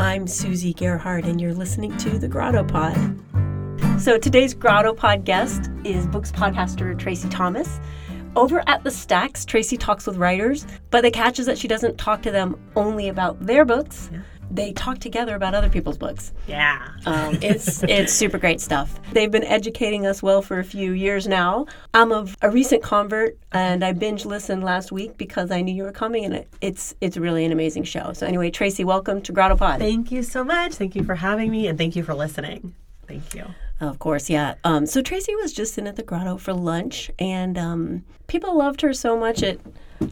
I'm Susie Gerhard, and you're listening to the Grotto Pod. So today's Grotto Pod guest is books podcaster Traci Thomas. Over at the Stacks, Traci talks with writers, but the catch is that she doesn't talk to them only about their books. Yeah. They talk together about other people's books. Yeah, um, it's it's super great stuff. They've been educating us well for a few years now. I'm a, a recent convert, and I binge listened last week because I knew you were coming, and it, it's it's really an amazing show. So anyway, Traci, welcome to Grotto Pod. Thank you so much. Thank you for having me, and thank you for listening. Thank you. Of course, yeah. Um, so Traci was just in at the grotto for lunch, and um, people loved her so much it.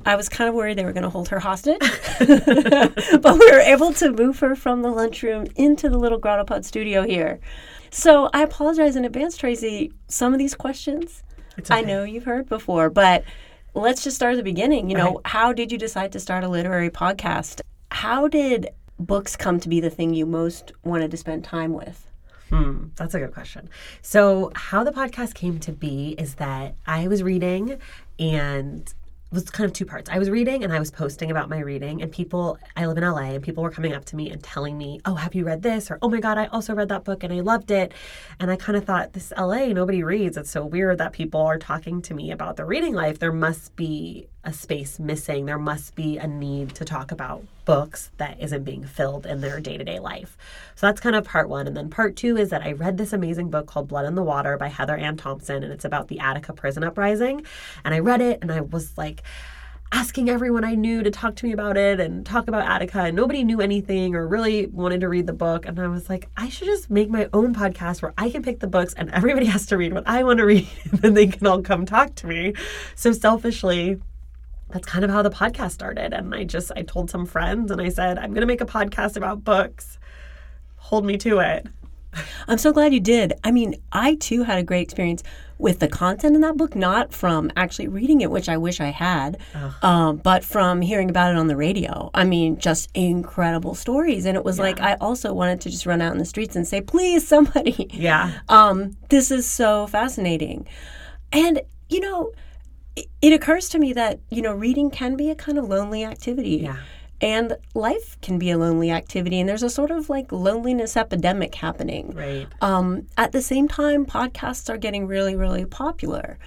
I was kind of worried they were going to hold her hostage, but we were able to move her from the lunchroom into the little grotto pod studio here. So I apologize in advance, Traci. Some of these questions okay. I know you've heard before, but let's just start at the beginning. You know, how did you decide to start a literary podcast? How did books come to be the thing you most wanted to spend time with? Hmm, that's a good question. So, how the podcast came to be is that I was reading and was kind of two parts. I was reading and I was posting about my reading, and people, I live in LA, and people were coming up to me and telling me, Oh, have you read this? Or, Oh my God, I also read that book and I loved it. And I kind of thought, This LA, nobody reads. It's so weird that people are talking to me about their reading life. There must be a space missing. There must be a need to talk about books that isn't being filled in their day to day life. So that's kind of part one. And then part two is that I read this amazing book called Blood in the Water by Heather Ann Thompson, and it's about the Attica prison uprising. And I read it and I was like, asking everyone I knew to talk to me about it and talk about Attica, and nobody knew anything or really wanted to read the book. And I was like, I should just make my own podcast where I can pick the books and everybody has to read what I want to read, and then they can all come talk to me. So selfishly, that's kind of how the podcast started. And I just, I told some friends and I said, I'm going to make a podcast about books. Hold me to it. I'm so glad you did. I mean, I too had a great experience with the content in that book, not from actually reading it, which I wish I had, um, but from hearing about it on the radio. I mean, just incredible stories. And it was yeah. like, I also wanted to just run out in the streets and say, please, somebody. Yeah. Um, this is so fascinating. And, you know, it occurs to me that you know reading can be a kind of lonely activity. Yeah. And life can be a lonely activity and there's a sort of like loneliness epidemic happening. Right. Um, at the same time podcasts are getting really really popular.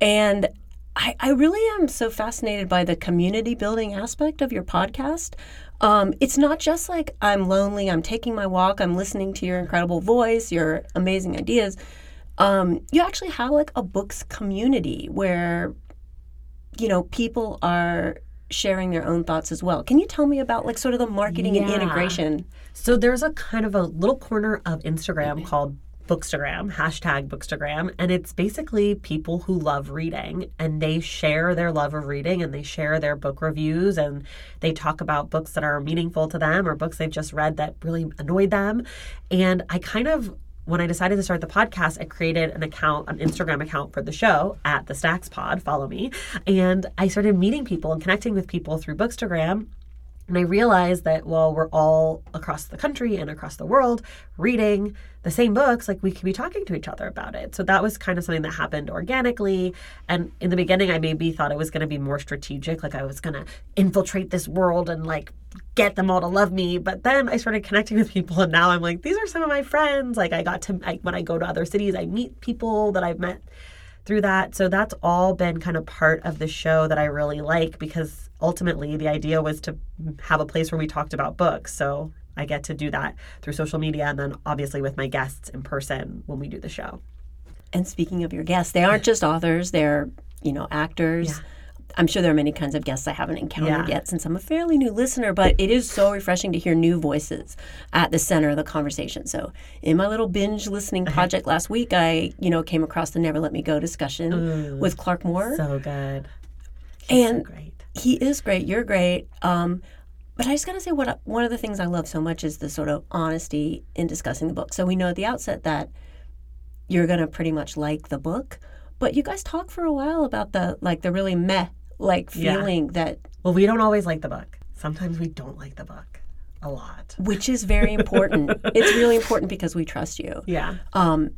And I, I really am so fascinated by the community building aspect of your podcast. Um, it's not just like i'm lonely i'm taking my walk i'm listening to your incredible voice your amazing ideas. Um, you actually have like a books community where you know, people are sharing their own thoughts as well. Can you tell me about like sort of the marketing yeah. and integration? So there's a kind of a little corner of Instagram called Bookstagram, hashtag Bookstagram, and it's basically people who love reading and they share their love of reading and they share their book reviews and they talk about books that are meaningful to them or books they've just read that really annoyed them. And I kind of when I decided to start the podcast, I created an account, an Instagram account for the show at the Stacks Pod. Follow me, and I started meeting people and connecting with people through Bookstagram. And I realized that while we're all across the country and across the world reading the same books, like we could be talking to each other about it. So that was kind of something that happened organically. And in the beginning, I maybe thought it was going to be more strategic, like I was going to infiltrate this world and like get them all to love me. But then I started connecting with people, and now I'm like, these are some of my friends. Like I got to, I, when I go to other cities, I meet people that I've met through that. So that's all been kind of part of the show that I really like because ultimately the idea was to have a place where we talked about books. So I get to do that through social media and then obviously with my guests in person when we do the show. And speaking of your guests, they aren't just authors, they're, you know, actors. Yeah. I'm sure there are many kinds of guests I haven't encountered yeah. yet since I'm a fairly new listener, but it is so refreshing to hear new voices at the center of the conversation. So, in my little binge listening uh-huh. project last week, I, you know, came across the Never Let Me Go discussion Ooh, with Clark Moore. So good. He's and so great. He is great. You're great. Um, but I just got to say, what one of the things I love so much is the sort of honesty in discussing the book. So we know at the outset that you're going to pretty much like the book, but you guys talk for a while about the like the really meh like feeling yeah. that. Well, we don't always like the book. Sometimes we don't like the book a lot, which is very important. it's really important because we trust you. Yeah. Um,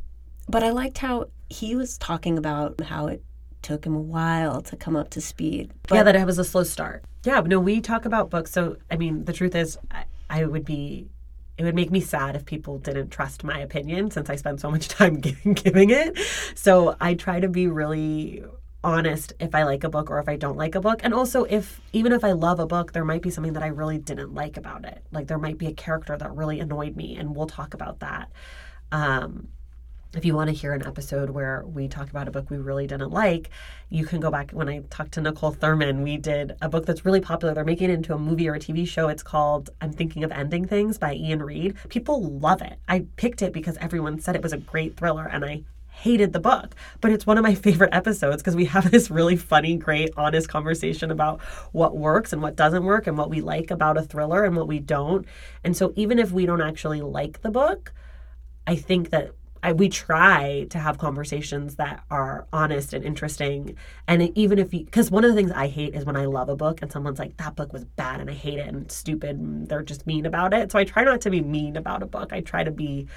but I liked how he was talking about how it took him a while to come up to speed. But yeah, that it was a slow start. Yeah, no, we talk about books. So, I mean, the truth is, I, I would be it would make me sad if people didn't trust my opinion since I spend so much time giving, giving it. So I try to be really honest if I like a book or if I don't like a book. And also if even if I love a book, there might be something that I really didn't like about it. Like there might be a character that really annoyed me and we'll talk about that. Um if you want to hear an episode where we talk about a book we really didn't like, you can go back when I talked to Nicole Thurman. We did a book that's really popular. They're making it into a movie or a TV show. It's called I'm Thinking of Ending Things by Iain Reid. People love it. I picked it because everyone said it was a great thriller and I hated the book, but it's one of my favorite episodes because we have this really funny, great, honest conversation about what works and what doesn't work and what we like about a thriller and what we don't. And so even if we don't actually like the book, I think that I, we try to have conversations that are honest and interesting. And even if you, because one of the things I hate is when I love a book and someone's like, that book was bad and I hate it and stupid and they're just mean about it. So I try not to be mean about a book. I try to be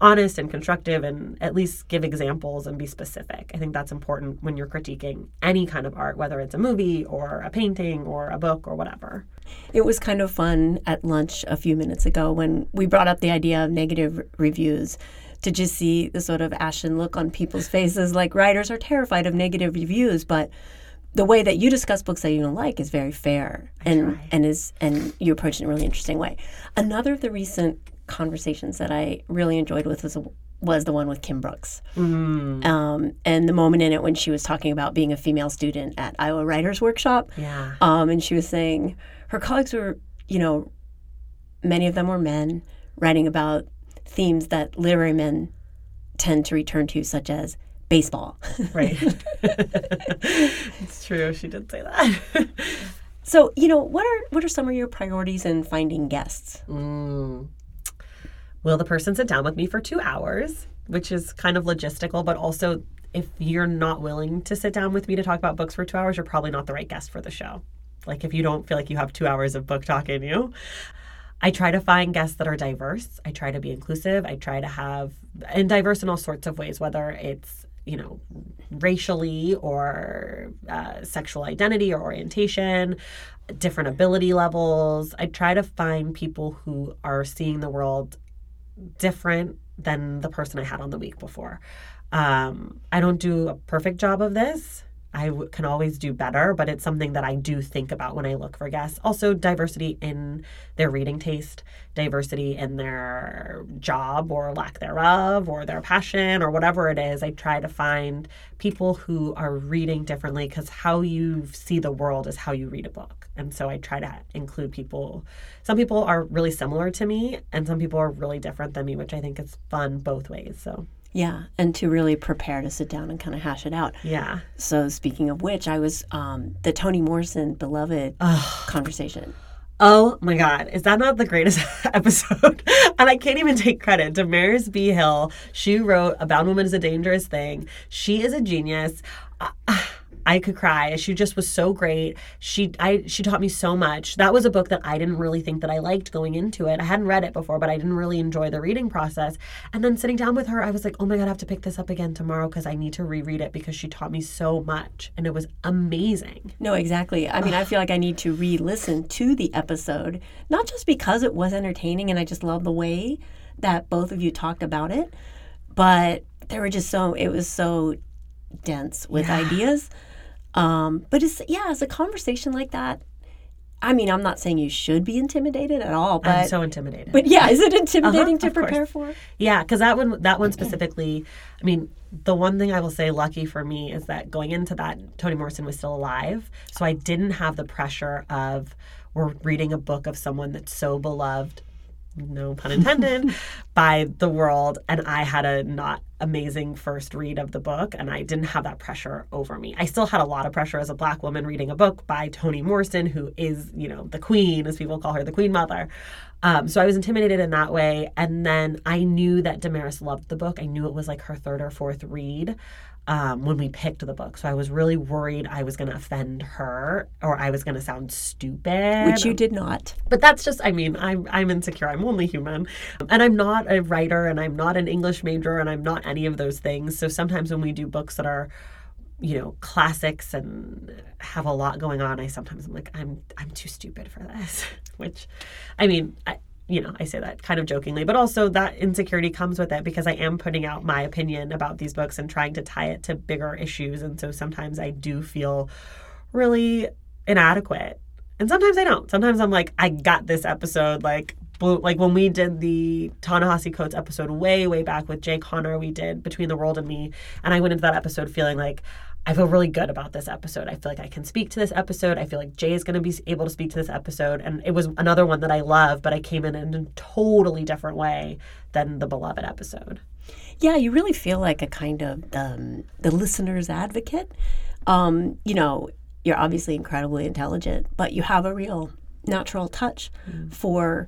honest and constructive and at least give examples and be specific. I think that's important when you're critiquing any kind of art, whether it's a movie or a painting or a book or whatever. It was kind of fun at lunch a few minutes ago when we brought up the idea of negative reviews to just see the sort of ashen look on people's faces. Like writers are terrified of negative reviews, but the way that you discuss books that you don't like is very fair and and is and you approach it in a really interesting way. Another of the recent conversations that I really enjoyed with was was the one with Kim Brooks, mm. um, and the moment in it when she was talking about being a female student at Iowa Writers Workshop. Yeah, um, and she was saying her colleagues were, you know, many of them were men writing about themes that literary men tend to return to, such as baseball. right. it's true. She did say that. so, you know, what are what are some of your priorities in finding guests? Mm. Will the person sit down with me for two hours, which is kind of logistical, but also if you're not willing to sit down with me to talk about books for two hours, you're probably not the right guest for the show. Like if you don't feel like you have two hours of book talk in you. I try to find guests that are diverse. I try to be inclusive. I try to have, and diverse in all sorts of ways, whether it's, you know, racially or uh, sexual identity or orientation, different ability levels. I try to find people who are seeing the world different than the person I had on the week before. Um, I don't do a perfect job of this. I w- can always do better, but it's something that I do think about when I look for guests. Also, diversity in their reading taste, diversity in their job or lack thereof, or their passion, or whatever it is. I try to find people who are reading differently because how you see the world is how you read a book. And so I try to include people. Some people are really similar to me, and some people are really different than me, which I think is fun both ways. So. Yeah, and to really prepare to sit down and kind of hash it out. Yeah. So speaking of which, I was um, the Toni Morrison beloved conversation. Oh my God, is that not the greatest episode? and I can't even take credit. Damaris B. Hill, she wrote A Bound Woman is a Dangerous Thing. She is a genius. Uh, I could cry. She just was so great. She I she taught me so much. That was a book that I didn't really think that I liked going into it. I hadn't read it before, but I didn't really enjoy the reading process. And then sitting down with her, I was like, "Oh my god, I have to pick this up again tomorrow because I need to reread it because she taught me so much and it was amazing." No, exactly. I mean, I feel like I need to re-listen to the episode, not just because it was entertaining and I just love the way that both of you talked about it, but there were just so it was so dense with yeah. ideas um, but it's yeah, it's a conversation like that. I mean, I'm not saying you should be intimidated at all, but I'm so intimidated. But yeah, is it intimidating uh-huh, to prepare course. for? Yeah, because that one, that one specifically. I mean, the one thing I will say, lucky for me, is that going into that, Toni Morrison was still alive, so I didn't have the pressure of we're reading a book of someone that's so beloved no pun intended, by the world. And I had a not amazing first read of the book, and I didn't have that pressure over me. I still had a lot of pressure as a black woman reading a book by Toni Morrison, who is, you know, the queen, as people call her, the queen mother. Um, so I was intimidated in that way. And then I knew that Damaris loved the book. I knew it was like her third or fourth read um, when we picked the book. So I was really worried I was going to offend her or I was going to sound stupid. Which you did not. But that's just, I mean, I'm, I'm insecure. I'm only human. And I'm not a writer and I'm not an English major and I'm not any of those things. So sometimes when we do books that are, you know, classics and have a lot going on, I sometimes i'm like, I'm I'm too stupid for this. Which, I mean, I, you know, I say that kind of jokingly, but also that insecurity comes with it because I am putting out my opinion about these books and trying to tie it to bigger issues. And so sometimes I do feel really inadequate. And sometimes I don't. Sometimes I'm like, I got this episode. Like, like when we did the Ta-Nehisi Coates episode way, way back with Jay Connor, we did Between the World and Me. And I went into that episode feeling like, I feel really good about this episode. I feel like I can speak to this episode. I feel like Jay is going to be able to speak to this episode. And it was another one that I love, but I came in in a totally different way than the beloved episode. Yeah, you really feel like a kind of um, the listener's advocate. Um, you know, you're obviously incredibly intelligent, but you have a real natural touch mm. for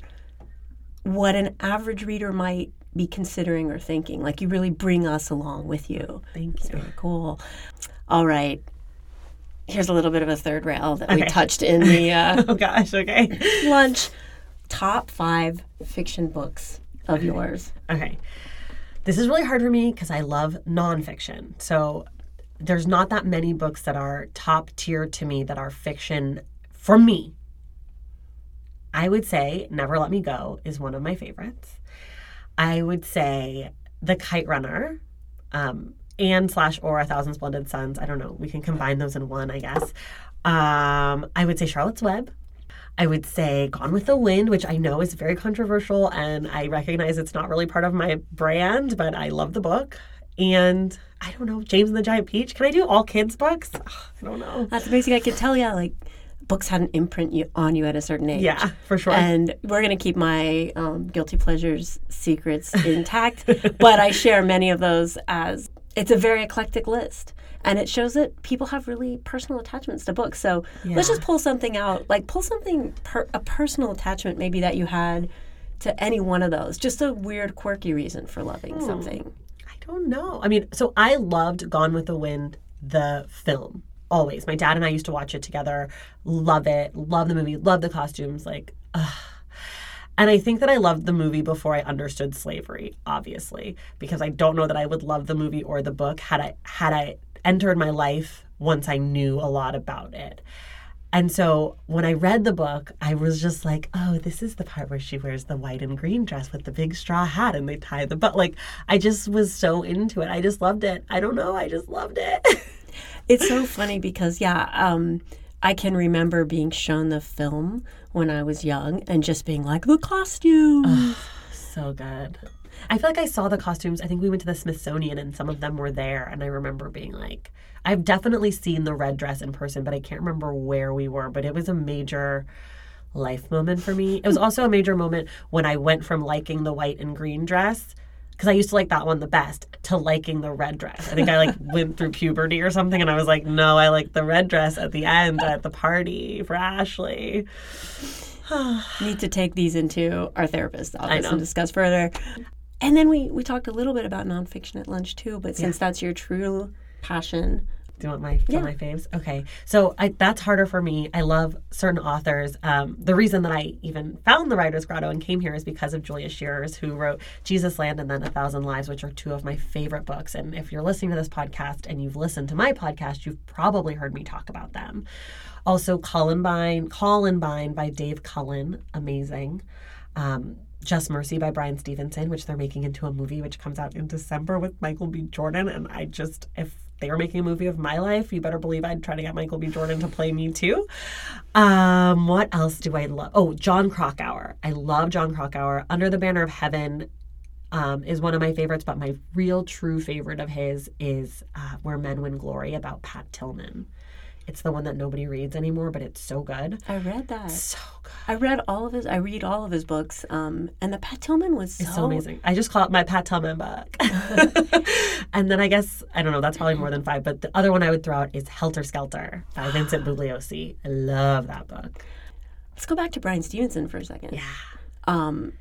what an average reader might be considering or thinking. Like you really bring us along with you. Thank you. It's very cool. All right. Here's a little bit of a third rail that okay. we touched in the uh, oh gosh, okay. lunch. Top five fiction books of okay. yours. Okay. This is really hard for me because I love nonfiction. So there's not that many books that are top tier to me that are fiction for me. I would say Never Let Me Go is one of my favorites. I would say The Kite Runner um, and slash or A Thousand Splendid Suns. I don't know. We can combine those in one, I guess. Um, I would say Charlotte's Web. I would say Gone with the Wind, which I know is very controversial and I recognize it's not really part of my brand, but I love the book. And I don't know, James and the Giant Peach. Can I do all kids' books? Ugh, I don't know. That's amazing. I can tell you, like, books had an imprint you, on you at a certain age. Yeah, for sure. And we're going to keep my um, guilty pleasures secrets intact, but I share many of those as it's a very eclectic list. And it shows that people have really personal attachments to books. So yeah. let's just pull something out, like pull something, per, a personal attachment maybe that you had to any one of those. Just a weird, quirky reason for loving hmm. something. I don't know. I mean, so I loved Gone with the Wind, the film always. My dad and I used to watch it together. Love it. Love the movie. Love the costumes. Like, ugh. And I think that I loved the movie before I understood slavery, obviously, because I don't know that I would love the movie or the book had I had I entered my life once I knew a lot about it. And so when I read the book, I was just like, oh, this is the part where she wears the white and green dress with the big straw hat and they tie the but like I just was so into it. I just loved it. I don't know, I just loved it. it's so funny because yeah, um, I can remember being shown the film when I was young and just being like the costume. So good. I feel like I saw the costumes. I think we went to the Smithsonian and some of them were there. And I remember being like, I've definitely seen the red dress in person, but I can't remember where we were. But it was a major life moment for me. It was also a major moment when I went from liking the white and green dress because I used to like that one the best to liking the red dress. I think I like went through puberty or something and I was like, no, I like the red dress at the end at the party for Ashley. Need to take these into our therapist office and discuss further. And then we we talked a little bit about nonfiction at lunch too, but since yeah. that's your true passion, do you want my yeah. my faves? Okay, so I, that's harder for me. I love certain authors. Um, the reason that I even found the Writers Grotto and came here is because of Julia Scheeres, who wrote Jesus Land and then A Thousand Lives, which are two of my favorite books. And if you're listening to this podcast and you've listened to my podcast, you've probably heard me talk about them. Also, Columbine, Columbine by Dave Cullen, amazing. Um, just Mercy by Bryan Stevenson, which they're making into a movie, which comes out in December with Michael B. Jordan. And I just, if they were making a movie of my life, you better believe I'd try to get Michael B. Jordan to play me too. Um, what else do I love? Oh, Jon Krakauer. I love Jon Krakauer. Under the Banner of Heaven um, is one of my favorites, but my real true favorite of his is uh, Where Men Win Glory about Pat Tillman. It's the one that nobody reads anymore, but it's so good. I read that. So good. I read all of his. I read all of his books. Um, and the Pat Tillman was so, so amazing. I just call it my Pat Tillman book. and then I guess I don't know. That's probably more than five. But the other one I would throw out is Helter Skelter by Vincent Bugliosi. I love that book. Let's go back to Bryan Stevenson for a second. Yeah. Um,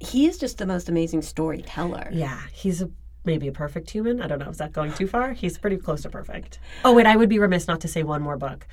he is just the most amazing storyteller. Yeah, he's a maybe a perfect human. I don't know. Is that going too far? He's pretty close to perfect. Oh, wait, I would be remiss not to say one more book.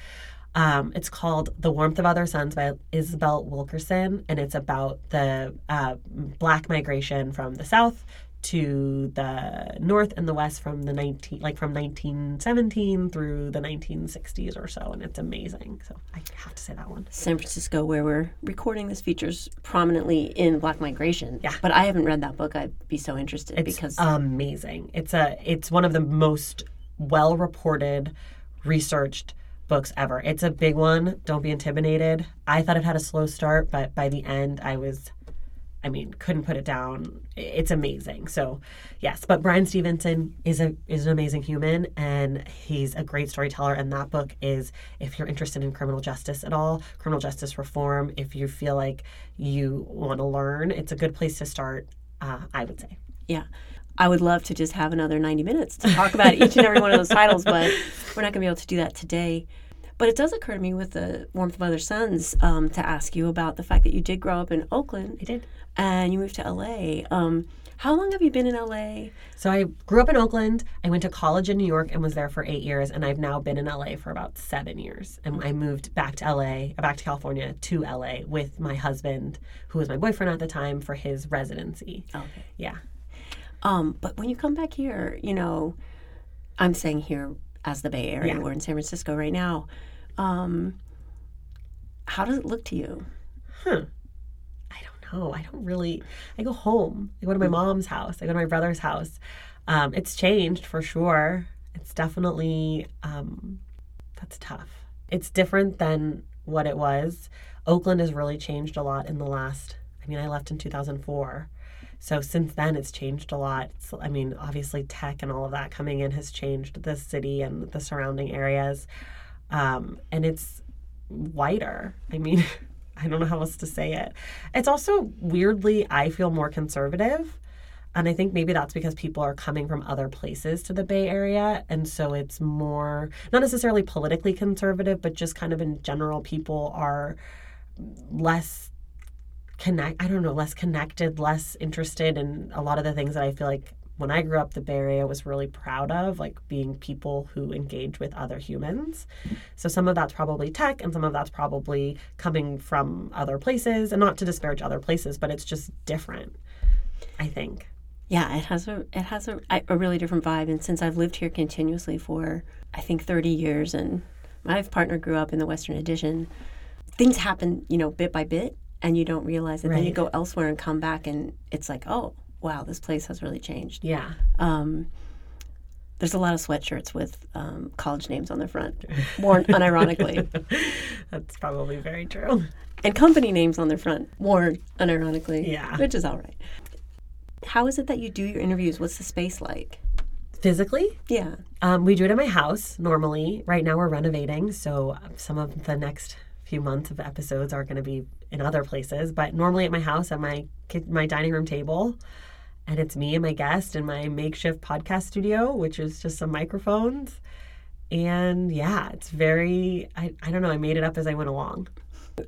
Um, it's called The Warmth of Other Suns by Isabel Wilkerson, and it's about the uh, black migration from the South to the north and the west from the 19 like from 1917 through the 1960s or so and it's amazing so i have to say that one San Francisco, where we're recording this, features prominently in Black Migration. Yeah. But I haven't read that book. I'd be so interested it's because amazing it's a it's one of the most well reported researched books ever it's a big one don't be intimidated i thought it had a slow start but by the end i was I mean, couldn't put it down. It's amazing. So, yes, but Bryan Stevenson is a is an amazing human, and he's a great storyteller. And that book is, if you're interested in criminal justice at all, criminal justice reform, if you feel like you want to learn, it's a good place to start. Uh, I would say. Yeah. I would love to just have another 90 minutes to talk about each and every one of those titles, but we're not going to be able to do that today. But it does occur to me with the Warmth of Other Suns um, to ask you about the fact that you did grow up in Oakland I did. and you moved to LA. Um, how long have you been in LA? So I grew up in Oakland. I went to college in New York and was there for eight years. And I've now been in LA for about seven years. And I moved back to LA, back to California, to LA with my husband, who was my boyfriend at the time, for his residency. Okay. Yeah. Um, but when you come back here, you know, I'm saying here as the Bay Area, Yeah. we're in San Francisco right now. Um, how does it look to you? Huh. I don't know. I don't really. I go home. I go to my mom's house. I go to my brother's house. Um, it's changed for sure. It's definitely um, that's tough. It's different than what it was. Oakland has really changed a lot in the last. I mean, I left in 2004. So since then, it's changed a lot. I mean, obviously, tech and all of that coming in has changed the city and the surrounding areas. Um, and it's whiter. I mean, I don't know how else to say it. It's also weirdly, I feel more conservative. And I think maybe that's because people are coming from other places to the Bay Area. And so it's more, not necessarily politically conservative, but just kind of in general, people are less connect, I don't know, less connected, less interested in a lot of the things that I feel like when I grew up, the Bay Area was really proud of, like being people who engage with other humans. So some of that's probably tech, and some of that's probably coming from other places. And not to disparage other places, but it's just different. I think. Yeah, it has a it has a, a really different vibe. And since I've lived here continuously for I think 30 years, and my partner grew up in the Western Addition, things happen, you know, bit by bit, and you don't realize it. Then you go elsewhere and come back, and it's like, oh, wow, this place has really changed. Yeah. Um, there's a lot of sweatshirts with um, college names on the front, worn unironically, That's probably very true. and company names on the front, worn unironically. Yeah. which is all right. How is it that you do your interviews? What's the space like? Physically, Yeah. um, we do it in my house normally. Right now, we're renovating, so some of the next few months of episodes are going to be in other places. But normally at my house, at my my dining room table, and it's me and my guest in my makeshift podcast studio, which is just some microphones. And yeah, it's very, I, I don't know, I made it up as I went along.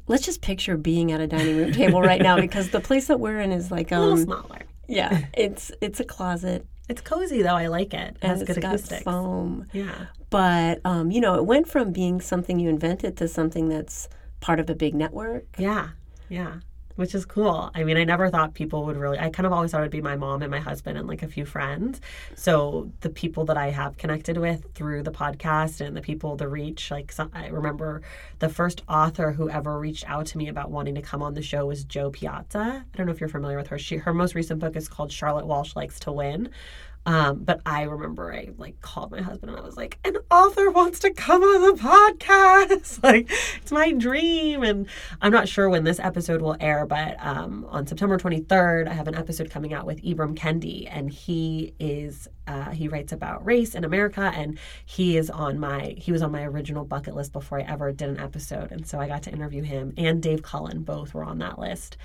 Let's just picture being at a dining room table right now because the place that we're in is like A little um smaller. yeah, it's it's a closet It's cozy though. I like it. It and has it's good got acoustics. foam. Yeah. But um, you know, it went from being something you invented to something that's part of a big network. Yeah. Yeah. Which is cool. I mean, I never thought people would really, I kind of always thought it would be my mom and my husband and like a few friends. So the people that I have connected with through the podcast and the people, the reach, like some, I remember the first author who ever reached out to me about wanting to come on the show was Jo Piazza. I don't know if you're familiar with her. She, her most recent book is called Charlotte Walsh Likes to Win. Um, but I remember I like called my husband and I was like, an author wants to come on the podcast. like, it's my dream. And I'm not sure when this episode will air, but um, on September 23rd, I have an episode coming out with Ibram Kendi, and he is uh, he writes about race in America, and he is on my he was on my original bucket list before I ever did an episode, and so I got to interview him and Dave Cullen, both were on that list.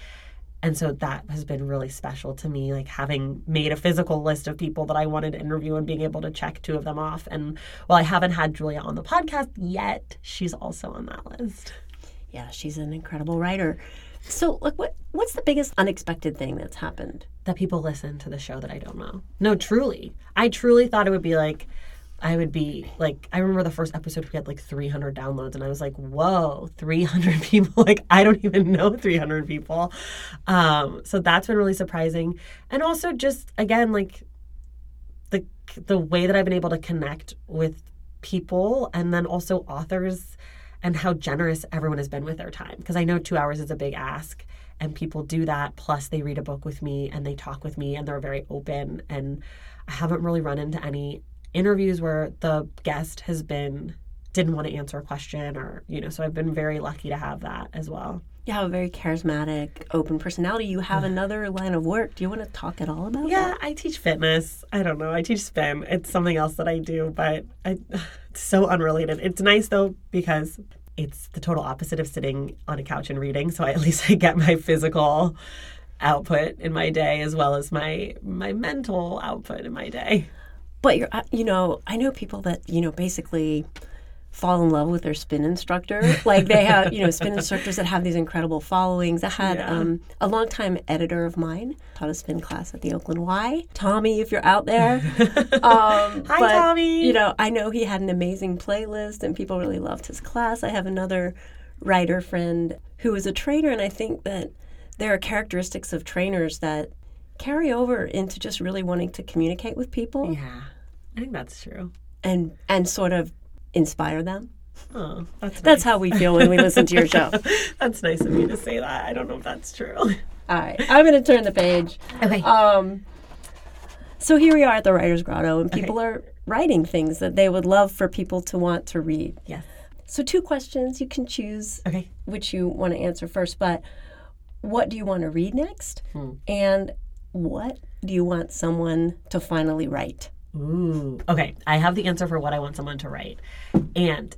And so that has been really special to me, like having made a physical list of people that I wanted to interview and being able to check two of them off. And while I haven't had Julia on the podcast yet, she's also on that list. Yeah, she's an incredible writer. So, like, what what's the biggest unexpected thing that's happened? That people listen to the show that I don't know. No, truly. I truly thought it would be like I would be like, I remember the first episode we had like 300 downloads, and I was like, whoa, 300 people. Like, I don't even know 300 people. Um, so that's been really surprising. And also, just again, like the, the way that I've been able to connect with people and then also authors and how generous everyone has been with their time. Because I know two hours is a big ask, and people do that. Plus, they read a book with me and they talk with me, and they're very open. And I haven't really run into any interviews where the guest has been didn't want to answer a question or you know so i've been very lucky to have that as well. You have a very charismatic open personality. You have another line of work. Do you want to talk at all about that? yeah that? i teach fitness. I don't know. I teach spin it's something else that i do but I, it's so unrelated. It's nice though because it's the total opposite of sitting on a couch and reading so I, at least i get my physical output in my day as well as my my mental output in my day but you're uh, you know i know people that you know basically fall in love with their spin instructor. Like they have you know spin instructors that have these incredible followings. I had Yeah. um, a longtime editor of mine taught a spin class at the oakland y. Tommy if you're out there. Um, Hi, but, Tommy. you know i know he had an amazing playlist and people really loved his class. I have another writer friend who is a trainer and i think that there are characteristics of trainers that carry over into just really wanting to communicate with people yeah i think that's true and and sort of inspire them. oh that's That's how we feel when we listen to your show. That's nice of you to say that. I don't know if that's true. right, I'm going to turn the page. Okay. Um, so here we are at the Writers Grotto, and people are writing things that they would love for people to want to read. yes. So two questions you can choose Okay. which you want to answer first, but what do you want to read next? Hmm. And what do you want someone to finally write? Ooh. Okay. I have the answer for what I want someone to write. And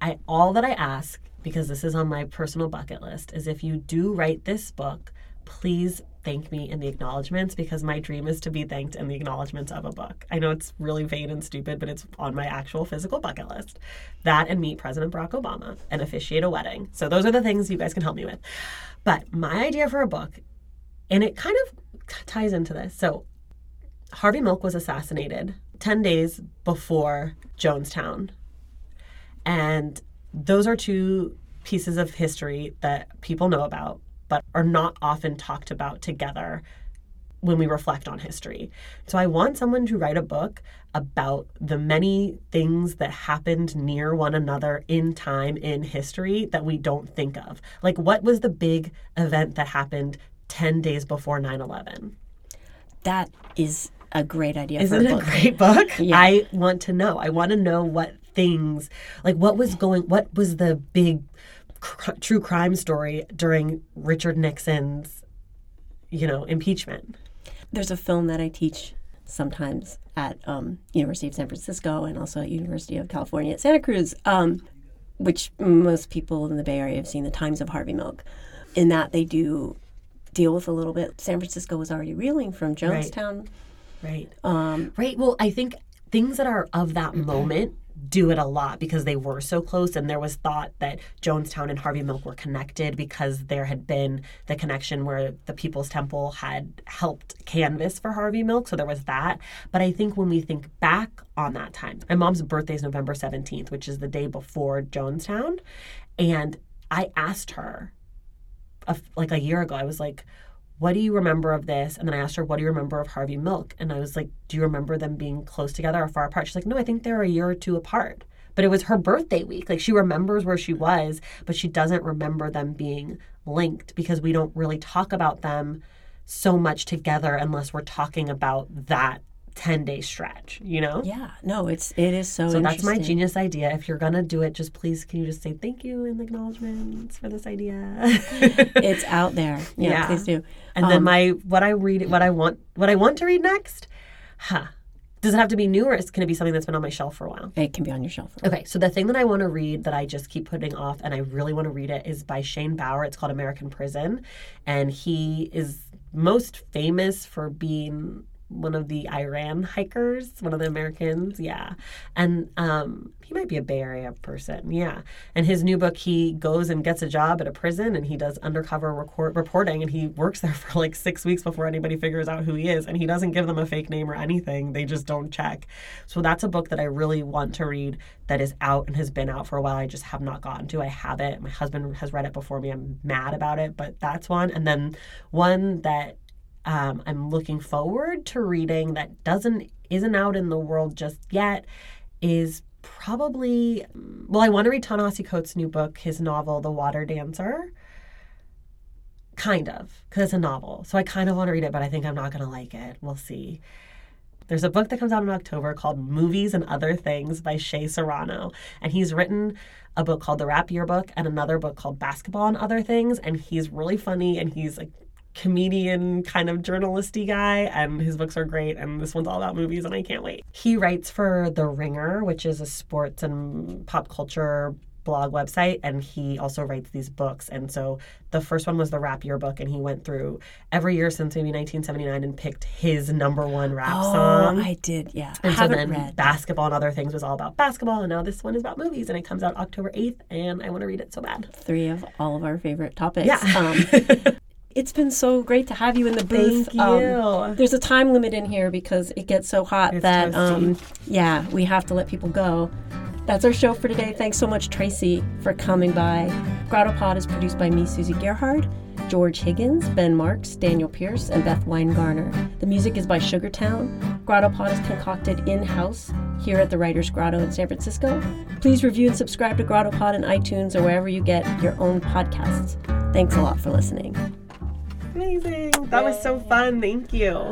I all that I ask, because this is on my personal bucket list, is if you do write this book, please thank me in the acknowledgments because my dream is to be thanked in the acknowledgments of a book. I know it's really vain and stupid, but it's on my actual physical bucket list. That and meet President Barack Obama and officiate a wedding. So those are the things you guys can help me with. But my idea for a book, and it kind of ties into this. So Harvey Milk was assassinated 10 days before Jonestown. And those are two pieces of history that people know about, but are not often talked about together when we reflect on history. So I want someone to write a book about the many things that happened near one another in time in history that we don't think of. Like, what was the big event that happened 10 days before 9 11? That is a great idea Isn't it a a great book? Yeah. I want to know. I want to know what things, like what was going, what was the big cr- true crime story during Richard Nixon's, you know, impeachment. There's a film that I teach sometimes at um, University of San Francisco and also at University of California at Santa Cruz, um, which most people in the Bay Area have seen, The Times of Harvey Milk. In that they do deal with a little bit. San Francisco was already reeling from Jonestown. Right. Um, Right. Well, I think things that are of that moment do it a lot because they were so close and there was thought that Jonestown and Harvey Milk were connected because there had been the connection where the People's Temple had helped canvas for Harvey Milk so there was that but I think when we think back on that time my mom's birthday is November 17th which is the day before Jonestown and I asked her a, like a year ago I was like what do you remember of this? And then I asked her, what do you remember of Harvey Milk? And I was like, do you remember them being close together or far apart? She's like, no, I think they're a year or two apart. But it was her birthday week. Like she remembers where she was, but she doesn't remember them being linked because we don't really talk about them so much together unless we're talking about that 10 day stretch, you know? yeah, no, it's it is so. So that's my genius idea. If you're gonna do it, just please can you just say thank you in the acknowledgments for this idea? It's out there. Yeah, Yeah. please do. And then um, my what I read what I want what I want to read next, huh? Does it have to be new or is- can it be something that's been on my shelf for a while? It can be on your shelf. Okay, so the thing that I want to read that I just keep putting off and I really want to read it is by Shane Bauer. It's called American Prison. And he is most famous for being one of the Iran hikers, one of the Americans. Yeah. And um, he might be a Bay Area person. Yeah. And his new book, he goes and gets a job at a prison and he does undercover record, reporting and he works there for like six weeks before anybody figures out who he is. And he doesn't give them a fake name or anything, they just don't check. So that's a book that I really want to read that is out and has been out for a while. I just have not gotten to. I have it. My husband has read it before me. I'm mad about it, but that's one. And then one that um, I'm looking forward to reading that doesn't isn't out in the world just yet is probably well, I want to read Ta-Nehisi Coates' new book, his novel, The Water Dancer. Kind of, because it's a novel. So I kind of want to read it, but I think I'm not going to like it. We'll see. There's a book that comes out in October called Movies and Other Things by Shea Serrano. And he's written a book called The Rap Yearbook and another book called Basketball and Other Things. And he's really funny and he's like comedian kind of journalisty guy and his books are great and this one's all about movies and I can't wait. He writes for The Ringer, which is a sports and pop culture blog website and he also writes these books and so the first one was the rap yearbook and he went through every year since maybe 1979 and picked his number one rap song. oh, song I did, yeah. and I so haven't then read. basketball and other things was all about basketball and now this one is about movies and it comes out october 8th and i want to read it so bad Three of all of our favorite topics. Yeah. Um, it's been so great to have you in the booth. Thank Um, you. there's a time limit in here because it gets so hot It's that, um, yeah, we have to let people go. That's our show for today. Thanks so much, Traci, for coming by. Grotto Pod is produced by me, Susie Gerhard, George Higgins, Ben Marks, Daniel Pierce, and Beth Winegarner. The music is by Sugartown. Grotto Pod is concocted in house here at the Writers Grotto in San Francisco. Please review and subscribe to Grotto Pod in iTunes or wherever you get your own podcasts. Thanks a lot for listening. Amazing. That was so fun. Thank you